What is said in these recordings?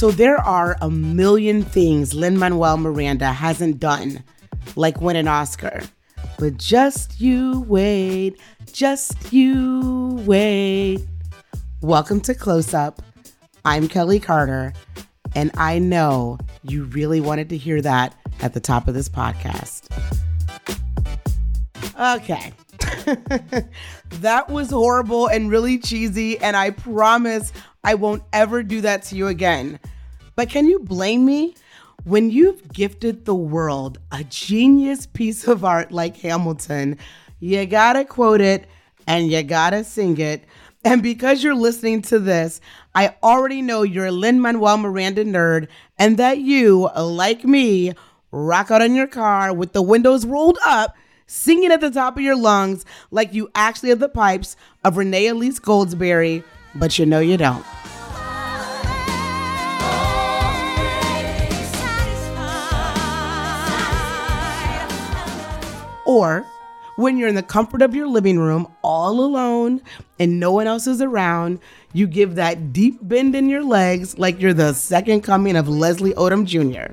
So there are a million things Lin Manuel Miranda hasn't done, like win an Oscar. But just you wait, just you wait. Welcome to Close Up. I'm Kelley Carter, and I know you really wanted to hear that at the top of this podcast. Okay. that was horrible and really cheesy, and I promise I won't ever do that to you again. But can you blame me? When you've gifted the world a genius piece of art like Hamilton, you gotta quote it and you gotta sing it. And because you're listening to this, I already know you're a Lin Manuel Miranda nerd and that you, like me, rock out in your car with the windows rolled up, singing at the top of your lungs like you actually have the pipes of Renee Elise Goldsberry, but you know you don't. Or when you're in the comfort of your living room all alone and no one else is around, you give that deep bend in your legs like you're the second coming of Leslie Odom Jr.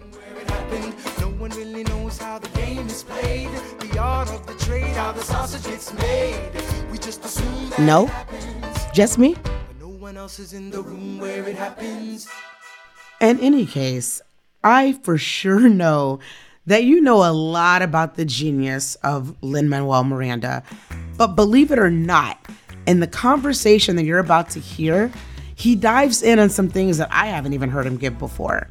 No? Just me? In any case, I for sure know that you know a lot about the genius of Lin Manuel Miranda. But believe it or not, in the conversation that you're about to hear, he dives in on some things that I haven't even heard him give before.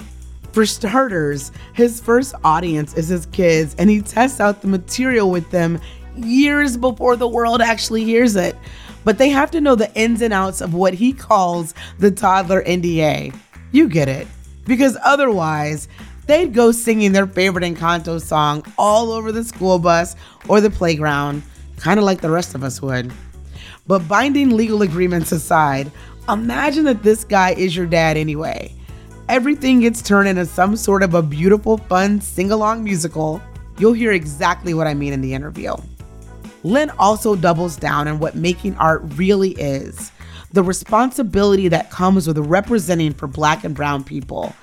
For starters, his first audience is his kids, and he tests out the material with them years before the world actually hears it. But they have to know the ins and outs of what he calls the toddler NDA. You get it. Because otherwise, they'd go singing their favorite Encanto song all over the school bus or the playground, kind of like the rest of us would. But binding legal agreements aside, imagine that this guy is your dad anyway. Everything gets turned into some sort of a beautiful, fun sing along musical. You'll hear exactly what I mean in the interview. Lin also doubles down on what making art really is the responsibility that comes with representing for Black and Brown people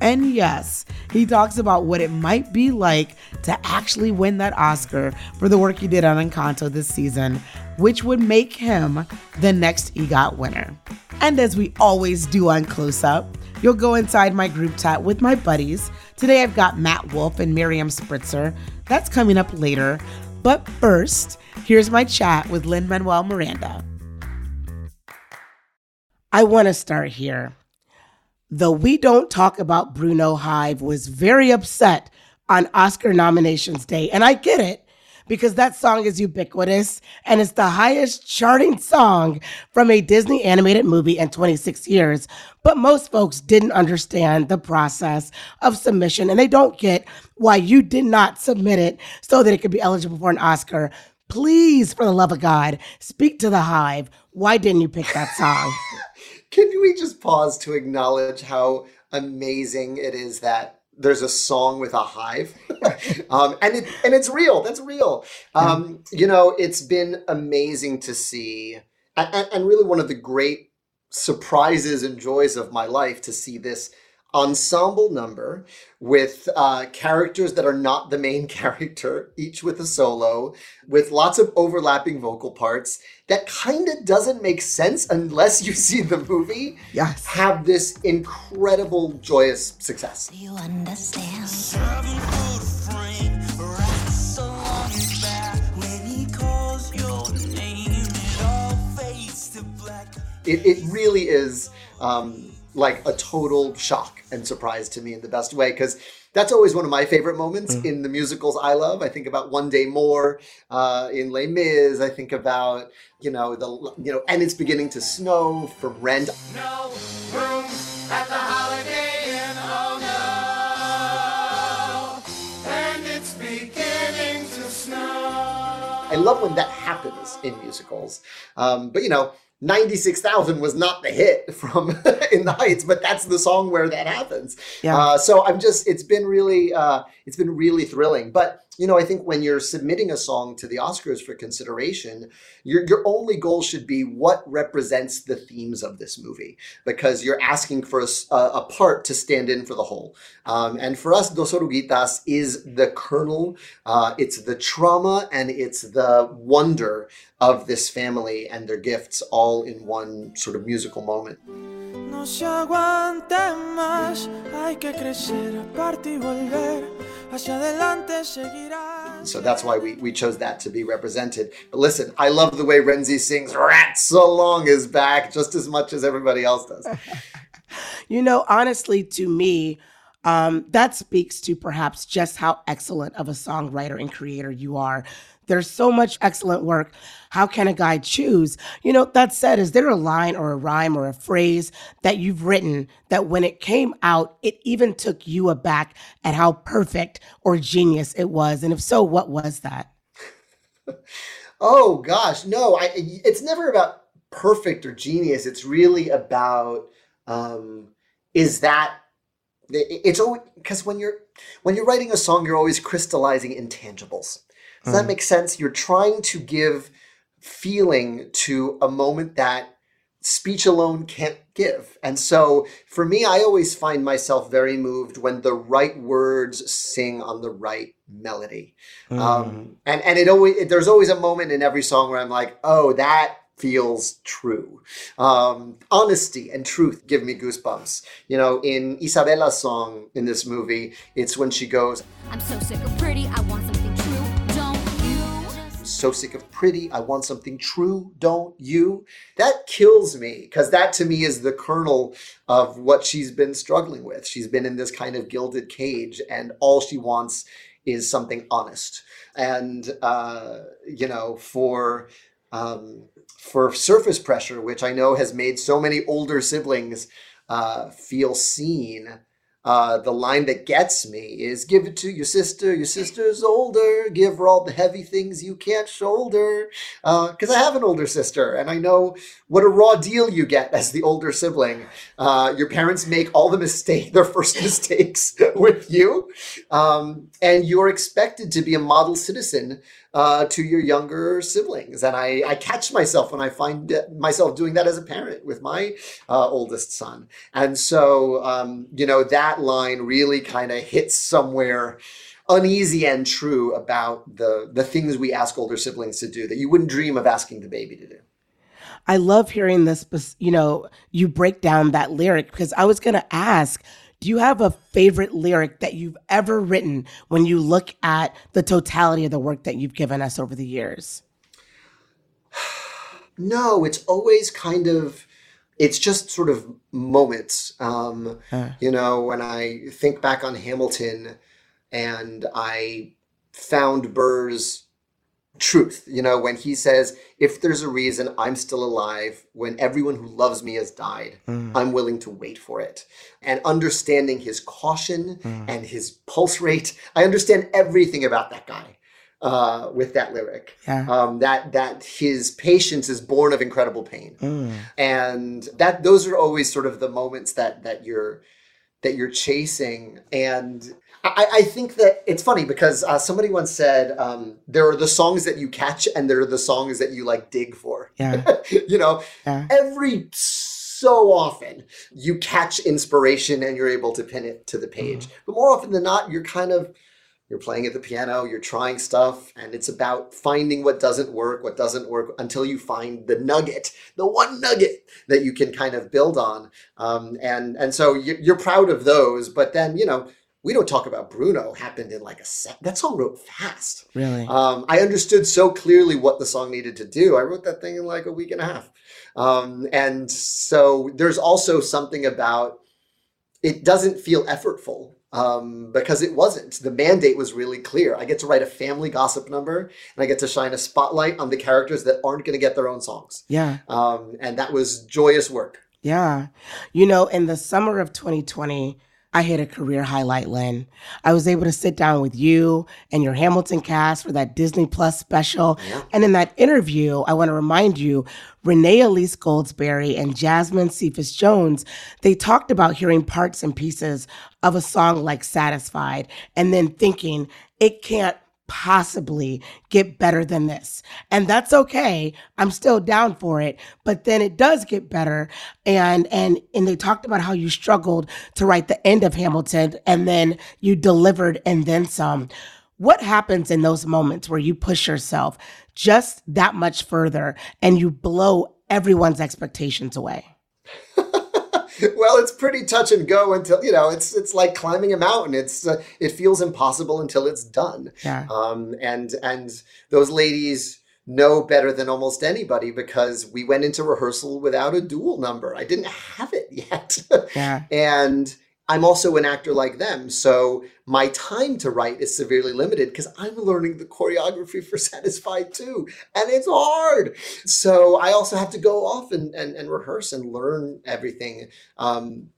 and yes, he talks about what it might be like to actually win that Oscar for the work he did on Encanto this season, which would make him the next EGOT winner. And as we always do on Close Up, you'll go inside my group chat with my buddies. Today I've got Matt Wolfe and Miriam Spritzer. That's coming up later. But first, here's my chat with Lin Manuel Miranda. I want to start here the We Don't Talk About Bruno Hive was very upset on Oscar nominations day. And I get it because that song is ubiquitous and it's the highest charting song from a Disney animated movie in 26 years. But most folks didn't understand the process of submission and they don't get why you did not submit it so that it could be eligible for an Oscar. Please, for the love of God, speak to the Hive. Why didn't you pick that song? Can we just pause to acknowledge how amazing it is that there's a song with a hive, um, and it and it's real. That's real. Um, you know, it's been amazing to see, and, and really one of the great surprises and joys of my life to see this ensemble number with uh, characters that are not the main character, each with a solo, with lots of overlapping vocal parts that kind of doesn't make sense unless you see the movie. Yes. Have this incredible, joyous success. Do you understand? It, it really is um, like a total shock and surprise to me in the best way because that's always one of my favorite moments mm. in the musicals I love. I think about One Day More uh, in Les Mis. I think about you know the you know, and it's beginning to snow from Rent. No room at the Holiday Inn. Oh no, and it's beginning to snow. I love when that happens in musicals. Um, but you know 96,000 was not the hit from In the Heights, but that's the song where that happens. Yeah. Uh, so I'm just, it's been really, uh, it's been really thrilling. But you know, I think when you're submitting a song to the Oscars for consideration, your your only goal should be what represents the themes of this movie, because you're asking for a, a part to stand in for the whole. Um, and for us, Dos Oruguitas is the kernel, uh, it's the trauma, and it's the wonder of this family and their gifts all in one sort of musical moment. No se aguante más, hay que crecer, aparte y volver. Hacia adelante seguirás. So that's why we, we chose that to be represented. But listen, I love the way Rhenzy sings Rats So Long is back just as much as everybody else does. you know, honestly, to me, um, that speaks to perhaps just how excellent of a songwriter and creator you are. There's so much excellent work. How can a guy choose? You know, that said, is there a line or a rhyme or a phrase that you've written that when it came out, it even took you aback at how perfect or genius it was? And if so, what was that? oh gosh, no, I, it's never about perfect or genius. It's really about um, is that it's always because when you're when you're writing a song, you're always crystallizing intangibles. Does mm. that make sense? You're trying to give feeling to a moment that speech alone can't give. And so for me, I always find myself very moved when the right words sing on the right melody. Mm. Um, and, and it always, there's always a moment in every song where I'm like, oh, that feels true. Um, honesty and truth give me goosebumps. You know, in Isabella's song in this movie, it's when she goes, I'm so sick of pretty, I want something so sick of pretty. I want something true, don't you? That kills me because that to me is the kernel of what she's been struggling with. She's been in this kind of gilded cage, and all she wants is something honest. And, uh, you know, for. Um, for surface pressure, which I know has made so many older siblings uh, feel seen uh, the line that gets me is give it to your sister. Your sister's older. Give her all the heavy things you can't shoulder. Because uh, I have an older sister and I know what a raw deal you get as the older sibling. Uh, your parents make all the mistake, their first mistakes with you. Um, and you're expected to be a model citizen uh, to your younger siblings. And I, I catch myself when I find myself doing that as a parent with my uh, oldest son. And so, um, you know, that line really kind of hits somewhere uneasy and true about the the things we ask older siblings to do that you wouldn't dream of asking the baby to do. I love hearing this, you know, you break down that lyric because I was going to ask do you have a favorite lyric that you've ever written when you look at the totality of the work that you've given us over the years? No, it's always kind of it's just sort of moments. Um, uh. You know, when I think back on Hamilton and I found Burr's truth. You know, when he says, if there's a reason I'm still alive, when everyone who loves me has died, mm. I'm willing to wait for it. And understanding his caution mm. and his pulse rate, I understand everything about that guy uh, with that lyric. Yeah. Um, that that his patience is born of incredible pain, mm. and that those are always sort of the moments that that you're that you're chasing and I, I, think that it's funny because uh, somebody once said um, there are the songs that you catch and there are the songs that you like dig for. Yeah. you know, yeah. every so often you catch inspiration and you're able to pin it to the page. Mm. But more often than not, you're kind of you're playing at the piano, you're trying stuff, and it's about finding what doesn't work, what doesn't work until you find the nugget, the one nugget that you can kind of build on. Um, and and so you're proud of those, but then you know we don't talk about Bruno happened in like a set. That song wrote fast. Really? Um, I understood so clearly what the song needed to do. I wrote that thing in like a week and a half. Um, and so there's also something about it doesn't feel effortful. um, because it wasn't. The mandate was really clear. I get to write a family gossip number, and I get to shine a spotlight on the characters that aren't going to get their own songs. Yeah. Um, and that was joyous work. Yeah. You know, in the summer of 2020, I hit a career highlight, Lin. I was able to sit down with you and your Hamilton cast for that Disney Plus special. Yeah. And in that interview, I want to remind you, Renee Elise Goldsberry and Jasmine Cephas Jones, they talked about hearing parts and pieces of a song like Satisfied and then thinking it can't possibly get better than this. And that's okay. I'm still down for it, but then it does get better. And and and they talked about how you struggled to write the end of Hamilton and then you delivered and then some. What happens in those moments where you push yourself just that much further and you blow everyone's expectations away? well, it's pretty touch and go until you know it's it's like climbing a mountain. It's uh, it feels impossible until it's done. Yeah. Um, and and those ladies know better than almost anybody because we went into rehearsal without a duel number. I didn't have it yet. Yeah. and I'm also an actor like them, so my time to write is severely limited because I'm learning the choreography for Satisfied too, and it's hard. So I also have to go off and, and, and rehearse and learn everything. Um,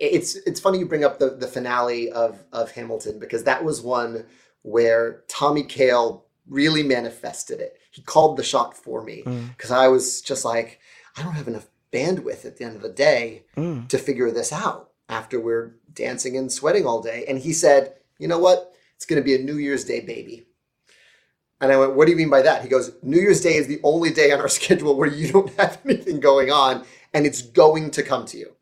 it's it's funny you bring up the, the finale of, of Hamilton because that was one where Tommy Kail really manifested it. He called the shot for me because I was just like, I don't have enough bandwidth at the end of the day Mm. to figure this out after we're dancing and sweating all day. And he said, You know what? It's going to be a New Year's Day baby. And I went, What do you mean by that? He goes, New Year's Day is the only day on our schedule where you don't have anything going on, and it's going to come to you.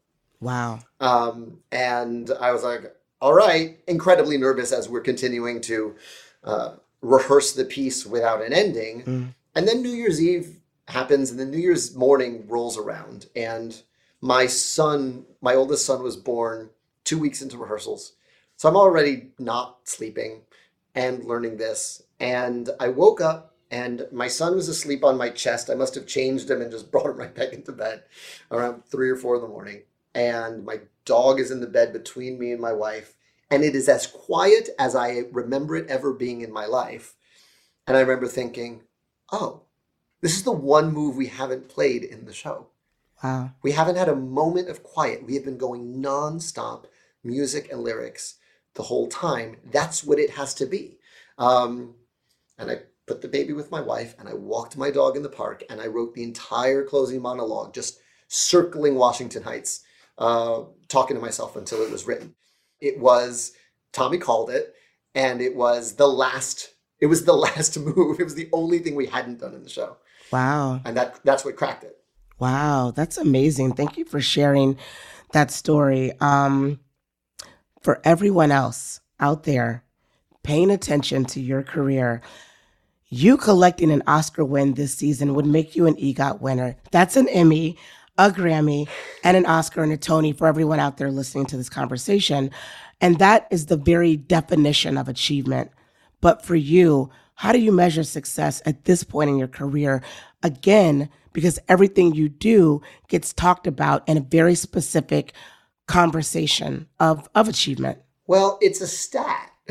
Wow. Um, and I was like, All right, incredibly nervous as we're continuing to uh, rehearse the piece without an ending. Mm. And then New Year's Eve happens, and then New Year's morning rolls around, and my son, my oldest son, was born two weeks into rehearsals. So I'm already not sleeping and learning this. And I woke up, and my son was asleep on my chest. I must have changed him and just brought him right back into bed around three or four in the morning. And my dog is in the bed between me and my wife. And it is as quiet as I remember it ever being in my life. And I remember thinking, oh, this is the one move we haven't played in the show. Wow. We haven't had a moment of quiet. We have been going nonstop, music and lyrics the whole time. That's what it has to be. Um, and I put the baby with my wife, and I walked my dog in the park, and I wrote the entire closing monologue, just circling Washington Heights, uh, talking to myself until it was written. It was Tommy called it, and it was the last. It was the last move. It was the only thing we hadn't done in the show, Wow. and that that's what cracked it. Wow, that's amazing. Thank you for sharing that story. Um, for everyone else out there paying attention to your career, you collecting an Oscar win this season would make you an EGOT winner. That's an Emmy, a Grammy, and an Oscar and a Tony for everyone out there listening to this conversation. And that is the very definition of achievement. But for you, how do you measure success at this point in your career? Again, because everything you do gets talked about in a very specific conversation of, of achievement. Well, it's a stat.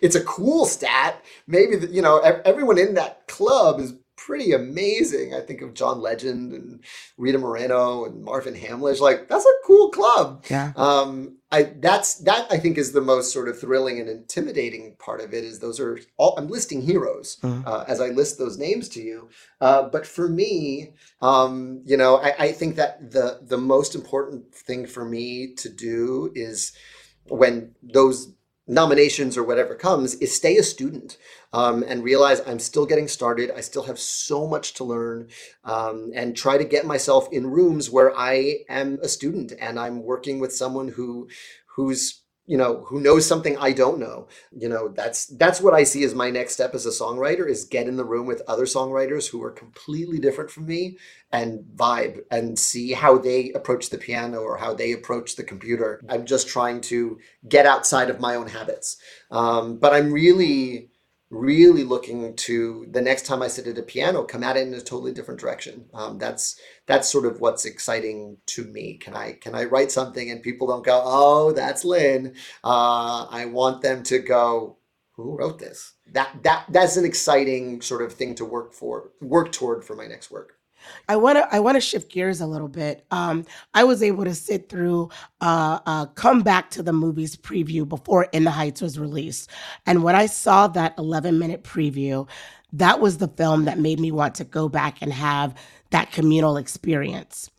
it's a cool stat. Maybe the, you know everyone in that club is pretty amazing. I think of John Legend and Rita Moreno and Marvin Hamlish. Like that's a cool club. Yeah. Um, I that's that I think is the most sort of thrilling and intimidating part of it. Is those are all I'm listing heroes Mhm. uh, as I list those names to you. Uh, but for me, um, you know, I, I think that the the most important thing for me to do is when those nominations or whatever comes is stay a student um, and realize i'm still getting started. I still have so much to learn um, and try to get myself in rooms where i am a student and i'm working with someone who who's you know who knows something i don't know. You know that's that's what i see as my next step as a songwriter is get in the room with other songwriters who are completely different from me and vibe and see how they approach the piano or how they approach the computer. I'm just trying to get outside of my own habits. Um, but i'm really really looking to the next time I sit at a piano, come at it in a totally different direction. Um, that's that's sort of what's exciting to me. Can I can I write something and people don't go, oh, that's Lin. Uh, I want them to go, who wrote this? That that that's an exciting sort of thing to work for, work toward for my next work. I want to I want to shift gears a little bit. Um, I was able to sit through, uh, uh, come back to the movie's preview before In the Heights was released, and when I saw that 11 minute preview, that was the film that made me want to go back and have that communal experience.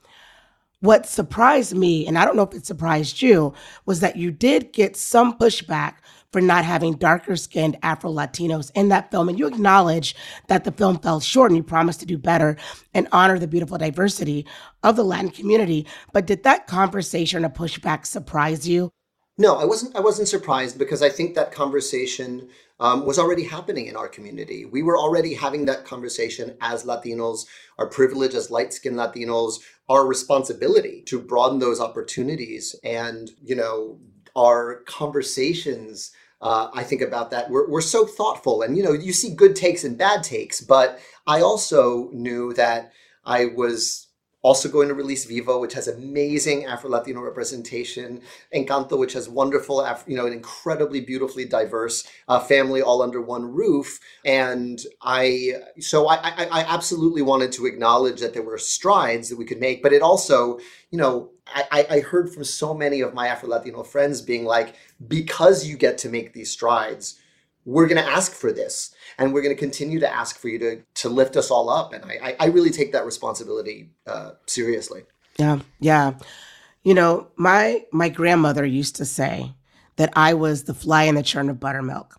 What surprised me, and I don't know if it surprised you, was that you did get some pushback for not having darker skinned Afro Latinos in that film. And you acknowledge that the film fell short and you promised to do better and honor the beautiful diversity of the Latin community. But did that conversation or pushback surprise you? No, I wasn't. I wasn't surprised because I think that conversation um, was already happening in our community. We were already having that conversation as Latinos, our privilege as light-skinned Latinos, our responsibility to broaden those opportunities, and you know, our conversations uh, I think about that. We're, we're so thoughtful, and you know, you see good takes and bad takes, but I also knew that I was also going to release Vivo, which has amazing Afro Latino representation, Encanto, which has wonderful, Af- you know, an incredibly beautifully diverse uh, family all under one roof. And I, so I, I, I absolutely wanted to acknowledge that there were strides that we could make, but it also, you know, I, I heard from so many of my Afro Latino friends being like, because you get to make these strides, we're going to ask for this and we're going to continue to ask for you to to lift us all up. And i i really take that responsibility uh, seriously. Yeah yeah. You know my my grandmother used to say that i was the fly in the churn of buttermilk.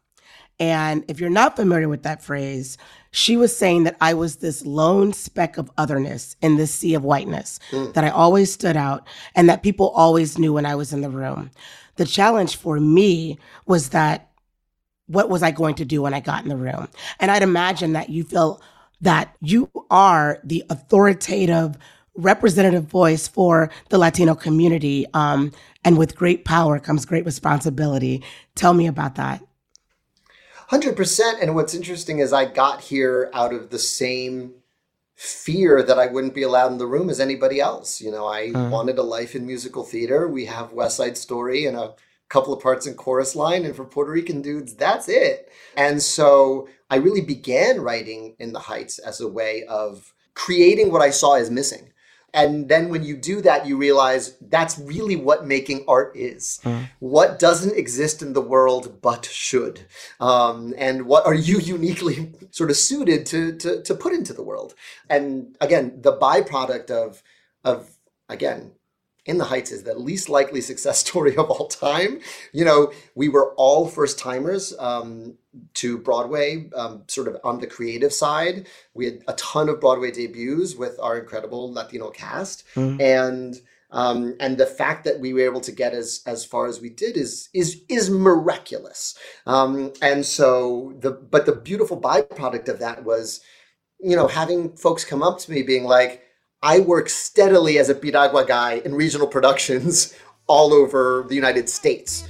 And if you're not familiar with that phrase she was saying that i was this lone speck of otherness in this sea of whiteness mm. that i always stood out and that people always knew when i was in the room. The challenge for me was that what was I going to do when I got in the room? And I'd imagine that you feel that you are the authoritative representative voice for the Latino community. Um, and with great power comes great responsibility. Tell me about that. 100%. And what's interesting is I got here out of the same fear that I wouldn't be allowed in the room as anybody else. You know, I uh wanted a life in musical theater. We have West Side Story and a couple of parts in chorus line and for puerto rican dudes that's it. And so i really began writing in the heights as a way of creating what i saw as missing. And then when you do that you realize that's really what making art is. Mm. what doesn't exist in the world but should. Um, and what are you uniquely sort of suited to, to to put into the world? And again the byproduct of of again in the Heights is the least likely success story of all time. You know, we were all first timers um, to Broadway, um, sort of on the creative side. We had a ton of Broadway debuts with our incredible Latino cast, mm. and um, and the fact that we were able to get as as far as we did is is is miraculous. Um, and so the but the beautiful byproduct of that was, you know, having folks come up to me being like I work steadily as a Piragua guy in regional productions all over the United States.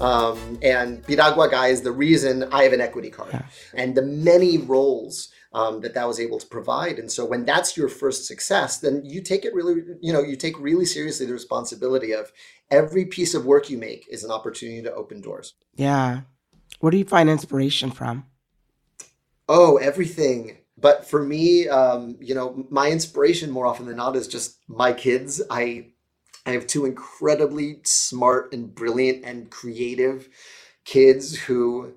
Um, and Piragua guy is the reason I have an equity card yeah. and the many roles um, that that was able to provide. And so when that's your first success, then you take it really, you know, you take really seriously the responsibility of every piece of work you make is an opportunity to open doors. Yeah. Where do you find inspiration from? Oh, everything. But for me, um, you know, my inspiration more often than not is just my kids. I I have two incredibly smart and brilliant and creative kids who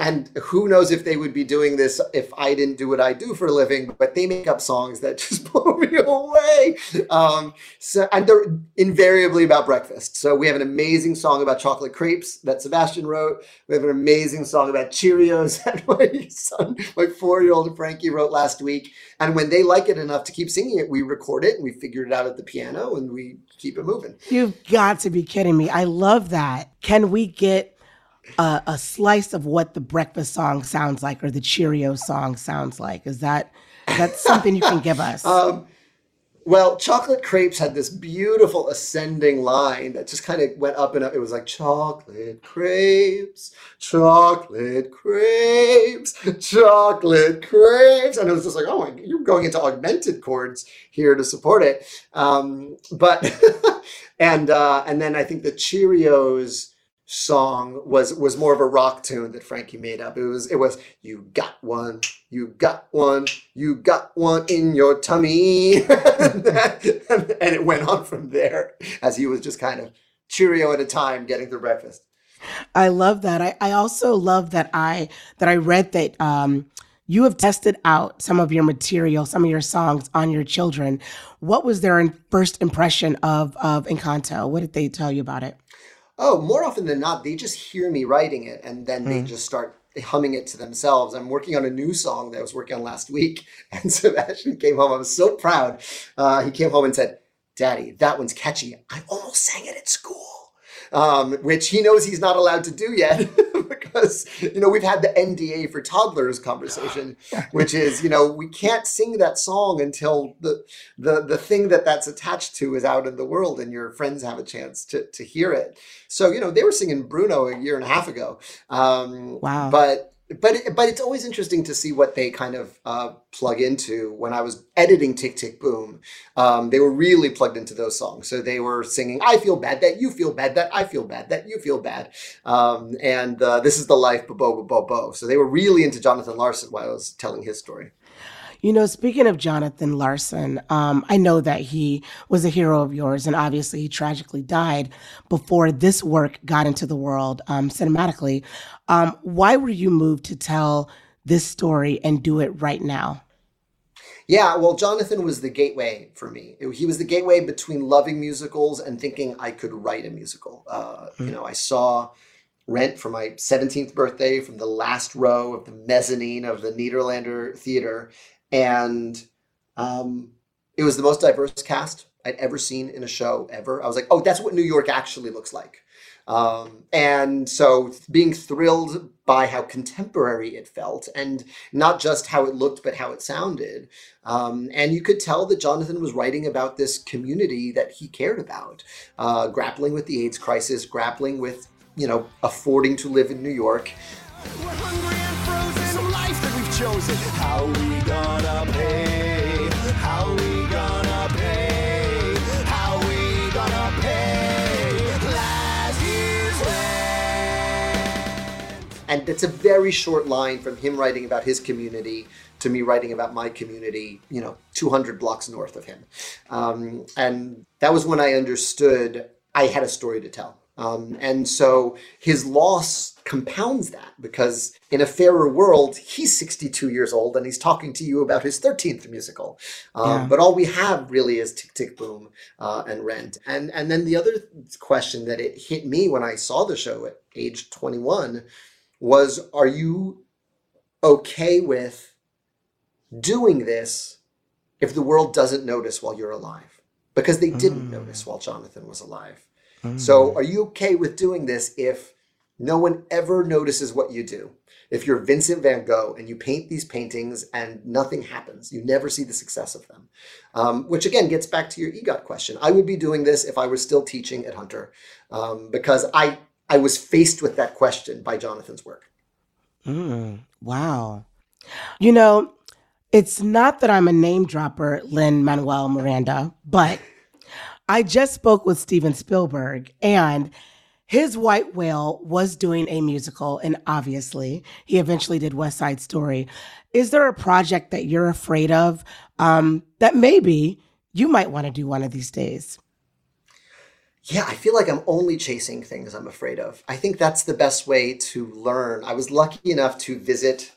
and who knows if they would be doing this if I didn't do what I do for a living, but they make up songs that just blow me away. Um, so, and they're invariably about breakfast. So we have an amazing song about chocolate crepes that Sebastian wrote. We have an amazing song about Cheerios that my son, my four-year-old Frankie wrote last week. And when they like it enough to keep singing it, we record it and we figure it out at the piano and we keep it moving. You've got to be kidding me. I love that. Can we get a, a, slice of what the breakfast song sounds like or the Cheerio song sounds like? Is that that is that something you can give us? Um, Well, chocolate crepes had this beautiful ascending line that just kind of went up and up. It was like chocolate crepes, chocolate crepes, chocolate crepes. And it was just like, oh you're going into augmented chords here to support it. Um, but, and, uh, and then I think the Cheerios song was was more of a rock tune that Frankie made up. It was it was you got one, you got one, you got one in your tummy, and, it went on from there as he was just kind of Cheerio at a time getting through breakfast. I love that. I, I also love that I that I read that um, you have tested out some of your material, some of your songs on your children. What was their first impression of of Encanto? What did they tell you about it? Oh, more often than not, they just hear me writing it and then they mm. just start humming it to themselves. I'm working on a new song that I was working on last week, and Sebastian came home. I was so proud. Uh, he came home and said, "Daddy, that one's catchy. I almost sang it at school," um, which he knows he's not allowed to do yet. because you know we've had the NDA for toddlers conversation, which is you know we can't sing that song until the the the thing that that's attached to is out in the world and your friends have a chance to to hear it. So you know they were singing Bruno a year and a half ago. Um, wow! But but it, but it's always interesting to see what they kind of uh, plug into. When I was editing Tick Tick Boom, um, they were really plugged into those songs. So they were singing "I feel bad that you feel bad that I feel bad that you feel bad," um, and uh, "This is the life." Bo bo bo bo. So they were really into Jonathan Larson while I was telling his story. You know, speaking of Jonathan Larson, um, I know that he was a hero of yours, and obviously he tragically died before this work got into the world um, cinematically. Um, why were you moved to tell this story and do it right now? Yeah, well, Jonathan was the gateway for me. He was the gateway between loving musicals and thinking I could write a musical. Uh, mm-hmm. You know, I saw Rent for my 17th birthday from the last row of the mezzanine of the Nederlander Theater and um, it was the most diverse cast I'd ever seen in a show ever. I was like, oh, that's what New York actually looks like. Um, and so being thrilled by how contemporary it felt and not just how it looked, but how it sounded. Um, and you could tell that Jonathan was writing about this community that he cared about, uh, grappling with the AIDS crisis, grappling with, you know, affording to live in New York chosen. How we gonna pay? How we gonna pay? How we gonna pay last year's rent? And it's a very short line from him writing about his community to me writing about my community, you know, 200 blocks north of him. Um, and that was when I understood I had a story to tell. Um, and so his loss compounds that because in a fairer world, he's 62 years old and he's talking to you about his 13th musical. Um, yeah. But all we have really is Tick Tick Boom uh, and Rent. And, and then the other question that it hit me when I saw the show at age 21 was Are you okay with doing this if the world doesn't notice while you're alive? Because they didn't mm. notice while Jonathan was alive. So, are you okay with doing this if no one ever notices what you do? If you're Vincent van Gogh and you paint these paintings and nothing happens, you never see the success of them. Um, which again gets back to your EGOT question. I would be doing this if I was still teaching at Hunter um, because I, I was faced with that question by Jonathan's work. Mm, wow. You know, it's not that I'm a name dropper, Lin Manuel Miranda, but I just spoke with Steven Spielberg and his White Whale was doing a musical, and obviously he eventually did West Side Story. Is there a project that you're afraid of um, that maybe you might want to do one of these days? Yeah, I feel like I'm only chasing things I'm afraid of. I think that's the best way to learn. I was lucky enough to visit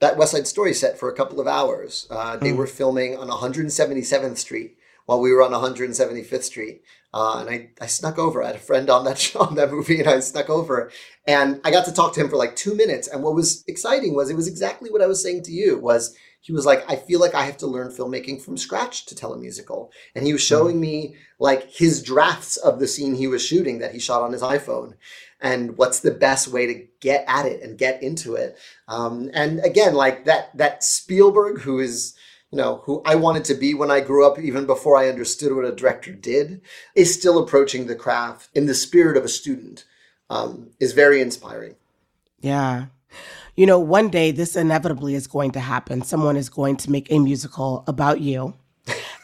that West Side Story set for a couple of hours. Uh, they mm. were filming on 177th Street while we were on 175th Street. Uh, and I, I snuck over. I had a friend on that show, on that movie, and I snuck over. And I got to talk to him for like two minutes. And what was exciting was it was exactly what I was saying to you was he was like, I feel like I have to learn filmmaking from scratch to tell a musical. And he was hmm. showing me like his drafts of the scene he was shooting that he shot on his iPhone and what's the best way to get at it and get into it. Um, and again, like that, that Spielberg who is, you know, who I wanted to be when I grew up, even before I understood what a director did, is still approaching the craft in the spirit of a student, um, is very inspiring. Yeah. You know, one day this inevitably is going to happen. Someone is going to make a musical about you.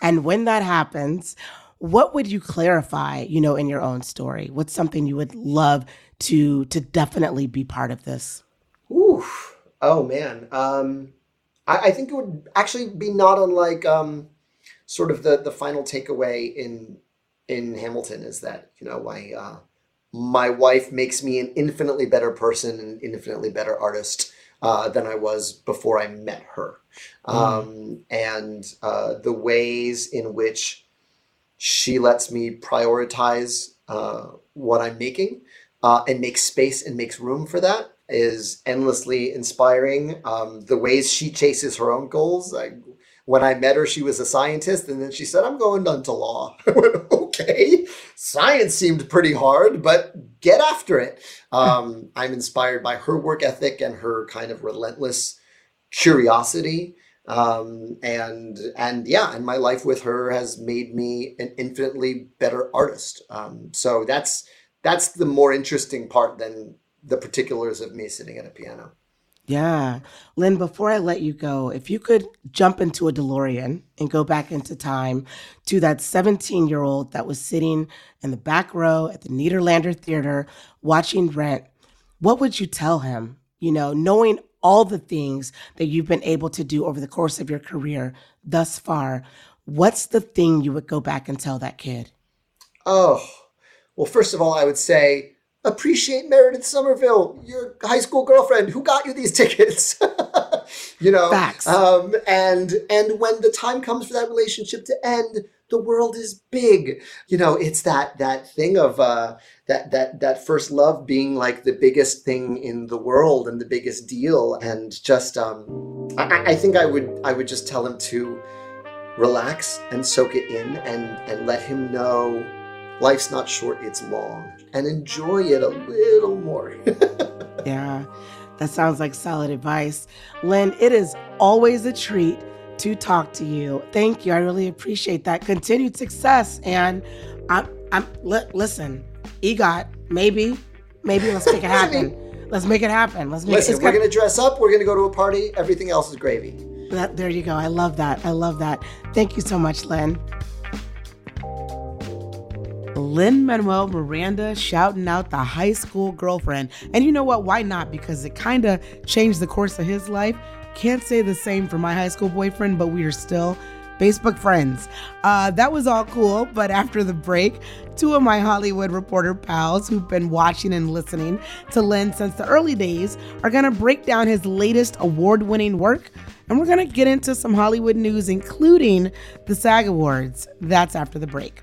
and when that happens, what would you clarify, you know, in your own story? What's something you would love to to definitely be part of this? Ooh. Oh man. Um I, I think it would actually be not unlike um sort of the the final takeaway in in Hamilton is that, you know, my uh my wife makes me an infinitely better person and infinitely better artist uh, than I was before I met her. Mm. Um, and uh, the ways in which she lets me prioritize uh, what I'm making uh, and make space and makes room for that is endlessly inspiring. Um, the ways she chases her own goals. I, when I met her, she was a scientist, and then she said, I'm going into law. Went, okay. Science seemed pretty hard, but get after it. Um, I'm inspired by her work ethic and her kind of relentless curiosity. Um, and and yeah, and my life with her has made me an infinitely better artist. Um, so that's that's the more interesting part than the particulars of me sitting at a piano. Yeah. Lin, before I let you go, if you could jump into a DeLorean and go back into time to that 17 year old that was sitting in the back row at the Nederlander Theater watching Rent, what would you tell him? You know, knowing all the things that you've been able to do over the course of your career thus far, what's the thing you would go back and tell that kid? Oh, well, first of all, I would say, appreciate Meredith Somerville, your high school girlfriend who got you these tickets. you know, Facts. Um, and and when the time comes for that relationship to end, the world is big. You know, it's that that thing of uh, that that that first love being like the biggest thing in the world and the biggest deal. And just, um, I, I think I would I would just tell him to relax and soak it in and and let him know life's not short, it's long, and enjoy it a little more. yeah, that sounds like solid advice. Lin, it is always a treat to talk to you. Thank you. I really appreciate that. Continued success. And I'm, I'm, li- listen, EGOT, maybe, maybe let's make it happen. let's make it happen. Let's make Listen, it, we're got, gonna dress up. We're gonna go to a party. Everything else is gravy. That, there you go. I love that. I love that. Thank you so much, Lin. Lin Manuel Miranda shouting out the high school girlfriend. And you know what? Why not? Because it kind of changed the course of his life. Can't say the same for my high school boyfriend, but we are still Facebook friends. Uh, that was all cool, but after the break, two of my Hollywood reporter pals who've been watching and listening to Lin since the early days are going to break down his latest award winning work. And we're going to get into some Hollywood news, including the SAG Awards. That's after the break.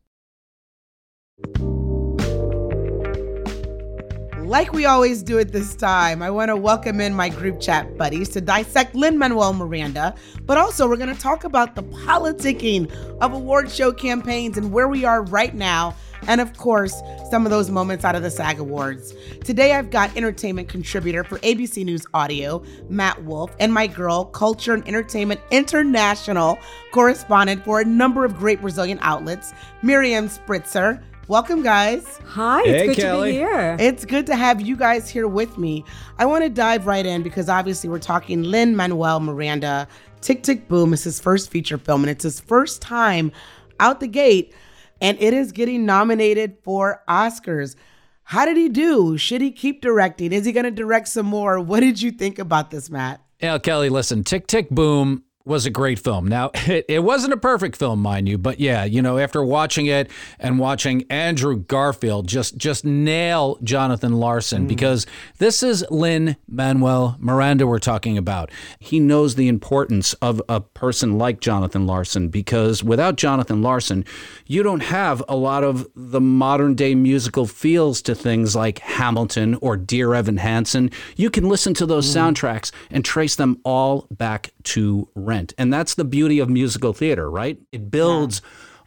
Like we always do at this time, I want to welcome in my group chat buddies to dissect Lin Manuel Miranda, but also we're going to talk about the politicking of award show campaigns and where we are right now, and of course, some of those moments out of the SAG Awards. Today, I've got entertainment contributor for ABC News Audio, Matt Wolfe, and my girl, Culture and Entertainment International correspondent for a number of great Brazilian outlets, Miriam Spritzer. Welcome, guys. Hi, Hey, it's good Kelley. to be here. It's good to have you guys here with me. I want to dive right in because obviously we're talking Lin Manuel Miranda. Tick Tick Boom is his first feature film, and it's his first time out the gate, and it is getting nominated for Oscars. How did he do? Should he keep directing? Is he going to direct some more? What did you think about this, Matt? Yeah, Kelley, listen, Tick Tick Boom was a great film. Now, it, it wasn't a perfect film, mind you, but yeah, you know, after watching it and watching Andrew Garfield just just nail Jonathan Larson mm. because this is Lin Manuel Miranda we're talking about. He knows the importance of a person like Jonathan Larson because without Jonathan Larson, you don't have a lot of the modern day musical feels to things like Hamilton or Dear Evan Hansen. You can listen to those mm. soundtracks and trace them all back to Rent. And that's the beauty of musical theater, right? It builds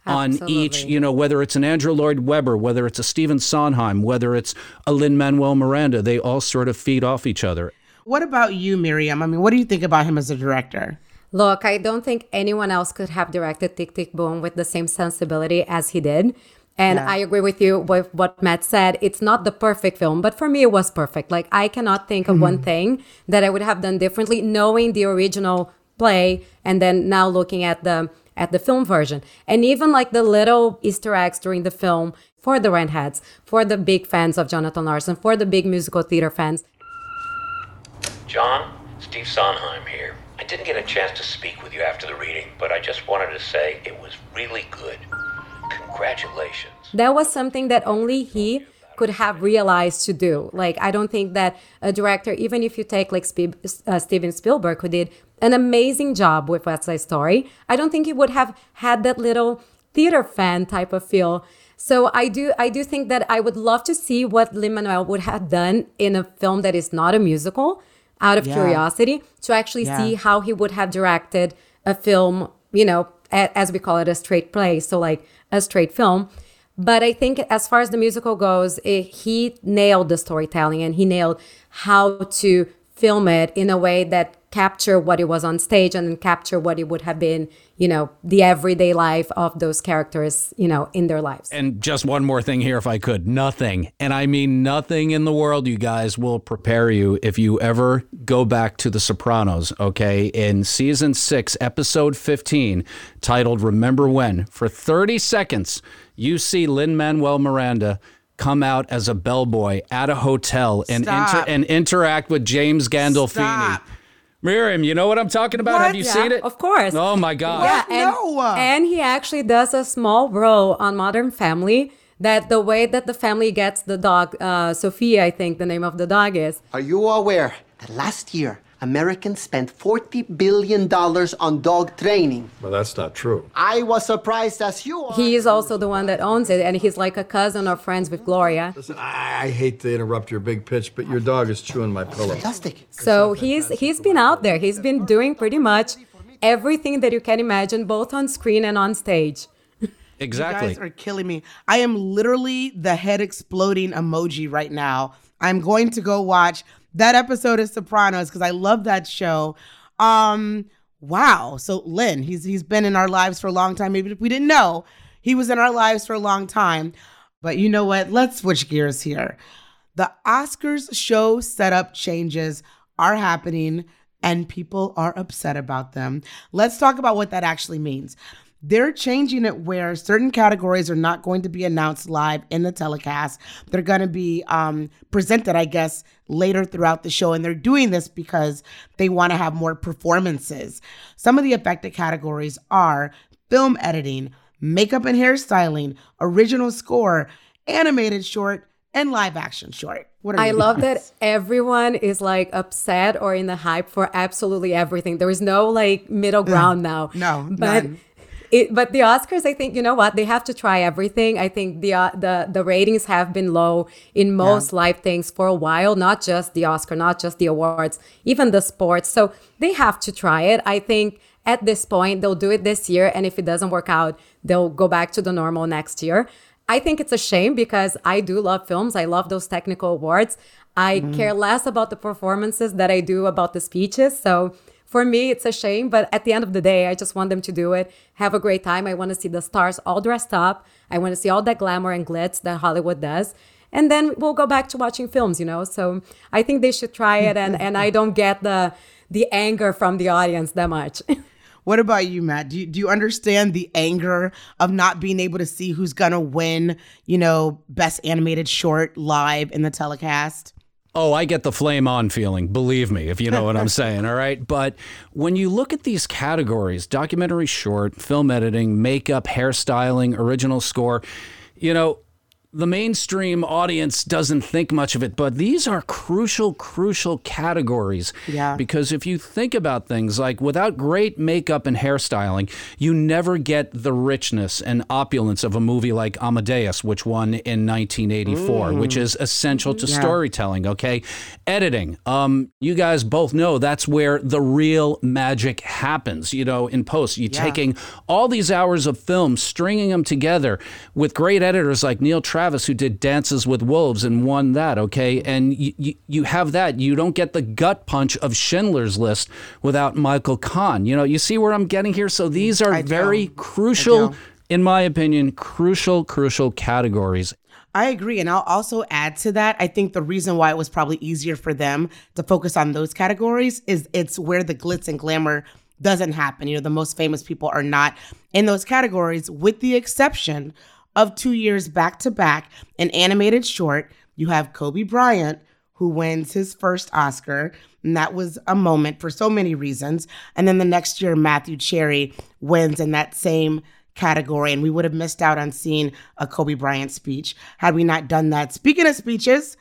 on each, you know, whether it's an Andrew Lloyd Webber, whether it's a Stephen Sondheim, whether it's a Lin Manuel Miranda, they all sort of feed off each other. What about you, Miriam? I mean, what do you think about him as a director? Look, I don't think anyone else could have directed Tick Tick Boom with the same sensibility as he did. And I agree with you with what Matt said. It's not the perfect film, but for me, it was perfect. Like, I cannot think of one hmm. thing that I would have done differently, knowing the original play and then now looking at the at the film version. And even like the little Easter eggs during the film for the rent heads, for the big fans of Jonathan Larson, for the big musical theater fans. Jon, Steve Sondheim here. I didn't get a chance to speak with you after the reading, but I just wanted to say it was really good. Congratulations. that was something that only he could have realized to do. Like, I don't think that a director, even if you take like Spe- uh, Steven Spielberg, who did an amazing job with West Side Story, I don't think he would have had that little theater fan type of feel. So I do, I do think that I would love to see what Lin Manuel would have done in a film that is not a musical, out of Yeah. curiosity, to actually Yeah. see how he would have directed a film. You know, a- as we call it, a straight play. So like a straight film. But I think as far as the musical goes, it, he nailed the storytelling and he nailed how to film it in a way that capture what it was on stage and then capture what it would have been, you know, the everyday life of those characters, you know, in their lives. And just one more thing here, if I could. Nothing, and I mean nothing in the world, you guys, will prepare you if you ever go back to The Sopranos, okay? In season six, episode 15, titled Remember When, for 30 seconds, you see Lin Manuel Miranda come out as a bellboy at a hotel and, inter- and interact with James Gandolfini. Stop. Miriam, you know what I'm talking about? Have you Yeah, seen it? of course. Oh my God. Yeah, and, No. and he actually does a small role on Modern Family. That the way that the family gets the dog, uh, Sophia, I think the name of the dog is. Are you aware that last year Americans spent $40 billion on dog training? Well, that's not true. I was surprised as you are. He is also the one that owns it, and he's like a cousin or friends with Gloria. Listen, I, I hate to interrupt your big pitch, but your dog is chewing my pillow. Fantastic. So he's he's been out there. He's been doing pretty much everything that you can imagine, both on screen and on stage. Exactly. You guys are killing me. I am literally the head exploding emoji right now. I'm going to go watch that episode of Sopranos because I love that show. Um, wow. So Lin, he's he's been in our lives for a long time. Maybe we didn't know, he was in our lives for a long time. But you know what? Let's switch gears here. The Oscars show setup changes are happening and people are upset about them. Let's talk about what that actually means. They're changing it where certain categories are not going to be announced live in the telecast. They're going to be um, presented, I guess, later throughout the show. And they're doing this because they want to have more performances. Some of the affected categories are film editing, makeup and hairstyling, original score, animated short, and live action short. What are I love thoughts? that everyone is like upset or in the hype for absolutely everything. There is no like middle ground now. No, but none. It, but the Oscars, I think you know what they have to try everything. I think the uh, the the ratings have been low in most live things for a while. Not just the Oscar, not just the awards, even the sports. So they have to try it. I think at this point they'll do it this year, and if it doesn't work out, they'll go back to the normal next year. I think it's a shame because I do love films. I love those technical awards. I care less about the performances that I do about the speeches. So for me, it's a shame. But at the end of the day, I just want them to do it, have a great time. I want to see the stars all dressed up. I want to see all that glamour and glitz that Hollywood does. And then we'll go back to watching films, you know? So I think they should try it. And, and I don't get the, the anger from the audience that much. What about you, Matt? Do you, do you understand the anger of not being able to see who's going to win, you know, best animated short live in the telecast? Oh, I get the flame on feeling, believe me, if you know what I'm saying, all right? But when you look at these categories documentary short, film editing, makeup, hairstyling, original score you know, the mainstream audience doesn't think much of it, but these are crucial, crucial categories. Yeah. Because if you think about things like without great makeup and hairstyling, you never get the richness and opulence of a movie like Amadeus, which won in 1984, mm. which is essential to yeah. storytelling. Okay. Editing. Um, you guys both know that's where the real magic happens, you know, in post. You're yeah. taking all these hours of film, stringing them together with great editors like Neil Travis Travis who did Dances with Wolves and won that, okay? And you, you, you have that. You don't get the gut punch of Schindler's List without Michael Kahn. You know, you see where I'm getting here? So these are very crucial, in my opinion, crucial, crucial categories. I agree. And I'll also add to that. I think the reason why it was probably easier for them to focus on those categories is it's where the glitz and glamour doesn't happen. You know, the most famous people are not in those categories, with the exception of two years back to back, an animated short. You have Kobe Bryant, who wins his first Oscar. And that was a moment for so many reasons. And then the next year, Matthew Cherry wins in that same category. And we would have missed out on seeing a Kobe Bryant speech had we not done that. Speaking of speeches,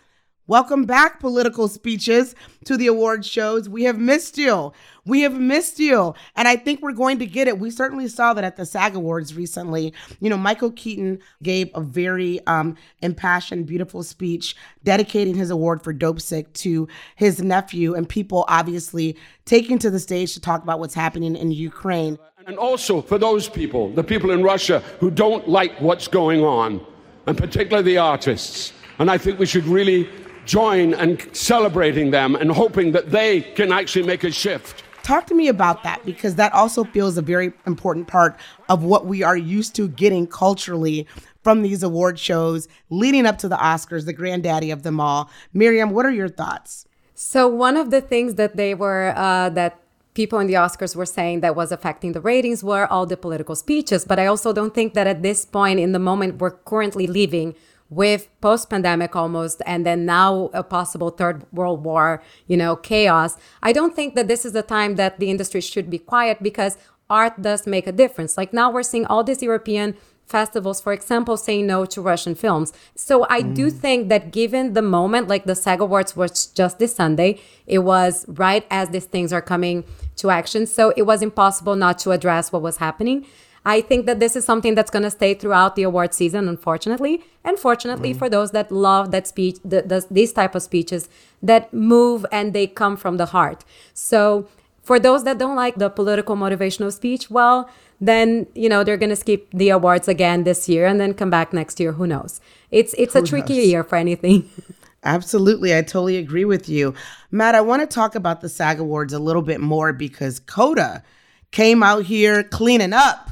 Welcome back, political speeches, to the award shows. We have missed you. We have missed you. And I think we're going to get it. We certainly saw that at the SAG Awards recently. You know, Michael Keaton gave a very um, impassioned, beautiful speech dedicating his award for Dopesick to his nephew, and people obviously taking to the stage to talk about what's happening in Ukraine. And also for those people, the people in Russia who don't like what's going on, and particularly the artists. And I think we should really join and celebrating them and hoping that they can actually make a shift. Talk to me about that because that also feels a very important part of what we are used to getting culturally from these award shows leading up to the Oscars, the granddaddy of them all. Miriam, what are your thoughts? So, one of the things that they were, uh, that people in the Oscars were saying that was affecting the ratings were all the political speeches. But I also don't think that at this point in the moment we're currently living with post pandemic almost and then now a possible third world war you know chaos. I don't think that this is the time that the industry should be quiet because art does make a difference. Like now we're seeing all these european festivals for example saying no to russian films. So i mm. do think that given the moment like the sag awards was just this sunday it was right as these things are coming to action. So it was impossible not to address what was happening I think that this is something that's going to stay throughout the award season, unfortunately. And fortunately mm-hmm. for those that love that speech, the, the, these type of speeches that move and they come from the heart. So for those that don't like the political motivational speech, well, then you know they're gonna skip the awards again this year and then come back next year. Who knows? It's it's Who a tricky knows? year for anything. Absolutely. I totally agree with you. Matt, I want to talk about the SAG Awards a little bit more because Coda came out here cleaning up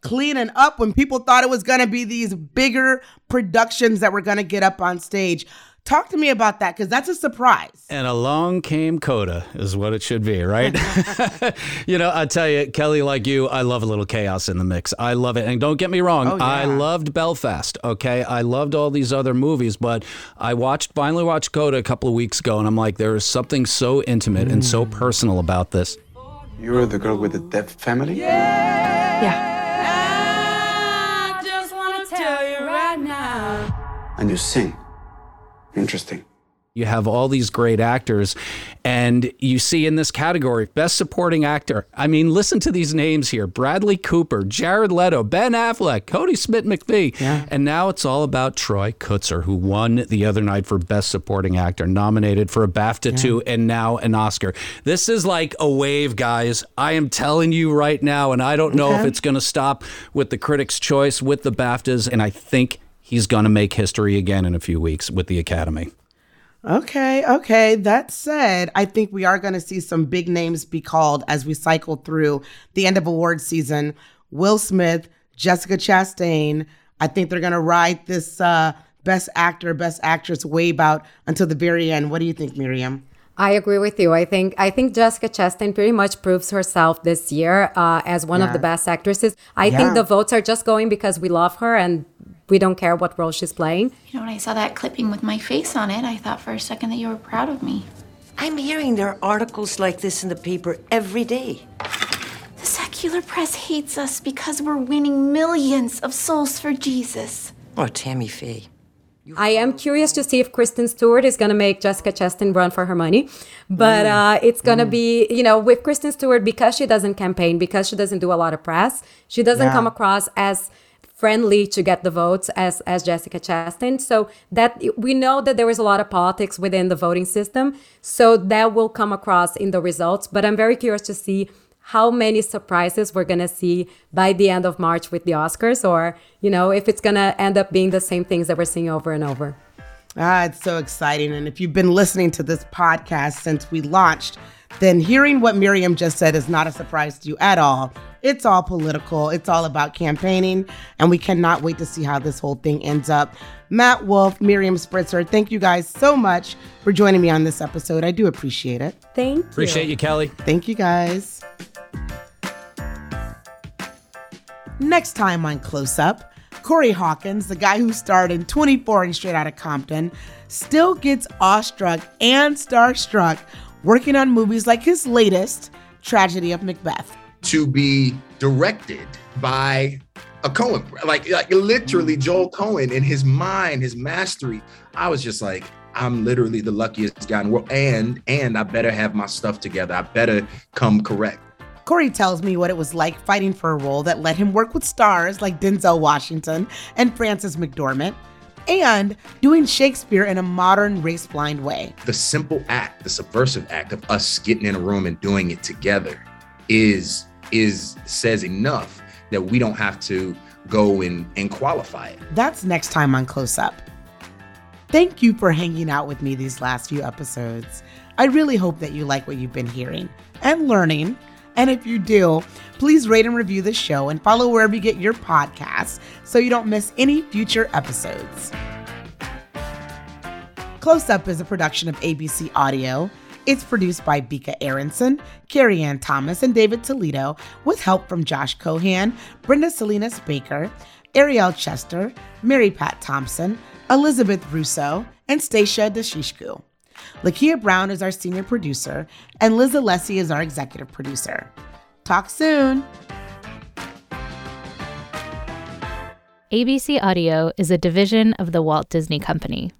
cleaning up when people thought it was going to be these bigger productions that were going to get up on stage. Talk to me about that because that's a surprise. And along came Coda, is what it should be, right? you know, I tell you, Kelley, like you, I love a little chaos in the mix. I love it. And don't get me wrong, oh, yeah. I loved Belfast, okay? I loved all these other movies, but I watched, finally watched Coda a couple of weeks ago, and I'm like, there is something so intimate mm. and so mm. personal about this. You're the girl with the deaf family? Yeah. Yeah. And you sing. Interesting. You have all these great actors, and you see in this category, Best Supporting Actor. I mean, listen to these names here Bradley Cooper, Jared Leto, Ben Affleck, Kodi Smit-McPhee. Yeah. And now it's all about Troy Kotsur, who won the other night for Best Supporting Actor, nominated for a BAFTA yeah. too, and now an Oscar. This is like a wave, guys. I am telling you right now, and I don't know okay. if it's going to stop with the Critics' Choice, with the BAFTAs, and I think he's going to make history again in a few weeks with the Academy. Okay, okay. That said, I think we are going to see some big names be called as we cycle through the end of award season. Will Smith, Jessica Chastain. I think they're going to ride this uh, best actor, best actress wave out until the very end. What do you think, Miriam? I agree with you. I think I think Jessica Chastain pretty much proves herself this year uh, as one yeah. of the best actresses. I yeah. think the votes are just going because we love her and we don't care what role she's playing. You know, when I saw that clipping with my face on it, I thought for a second that you were proud of me. I'm hearing there are articles like this in the paper every day. The secular press hates us because we're winning millions of souls for Jesus. Or oh, Tammy Faye. I am curious to see if Kristen Stewart is going to make Jessica Chastain run for her money. But mm. uh, it's going to mm. be, you know, with Kristen Stewart, because she doesn't campaign, because she doesn't do a lot of press, she doesn't yeah. come across as friendly to get the votes as as Jessica Chastain. So that we know that there is a lot of politics within the voting system. So that will come across in the results. But I'm very curious to see how many surprises we're to see by the end of March with the Oscars, or, you know, if it's to end up being the same things that we're seeing over and over. Ah, it's so exciting. And if you've been listening to this podcast since we launched, then hearing what Miriam just said is not a surprise to you at all. It's all political, it's all about campaigning, and we cannot wait to see how this whole thing ends up. Matt Wolfe, Miriam Spritzer, thank you guys so much for joining me on this episode. I do appreciate it. Thank you. Appreciate you, Kelley. Thank you guys. Next time on Close Up, Corey Hawkins, the guy who starred in 24 and Straight Outta Compton, still gets awestruck and starstruck working on movies like his latest, Tragedy of Macbeth. To be directed by a Coen, like, like literally mm. Joel Coen in his mind, his mastery. I was just like, I'm literally the luckiest guy in the world. And and I better have my stuff together. I better come correct. Corey tells me what it was like fighting for a role that let him work with stars like Denzel Washington and Frances McDormand and doing Shakespeare in a modern race blind way. The simple act, the subversive act of us getting in a room and doing it together is is says enough that we don't have to go and, and qualify it. That's next time on Close Up. Thank you for hanging out with me these last few episodes. I really hope that you like what you've been hearing and learning and if you do, please rate and review the show and follow wherever you get your podcasts so you don't miss any future episodes. Close Up is a production of ABC Audio. It's produced by Bika Aronson, Carrie Ann Thomas, and David Toledo, with help from Josh Cohan, Brenda Salinas Baker, Ariel Chester, Mary Pat Thompson, Elizabeth Russo, and Stacia Deshishku. Lakia Brown is our senior producer, and Liz Alessi is our executive producer. Talk soon. ABC Audio is a division of the Walt Disney Company.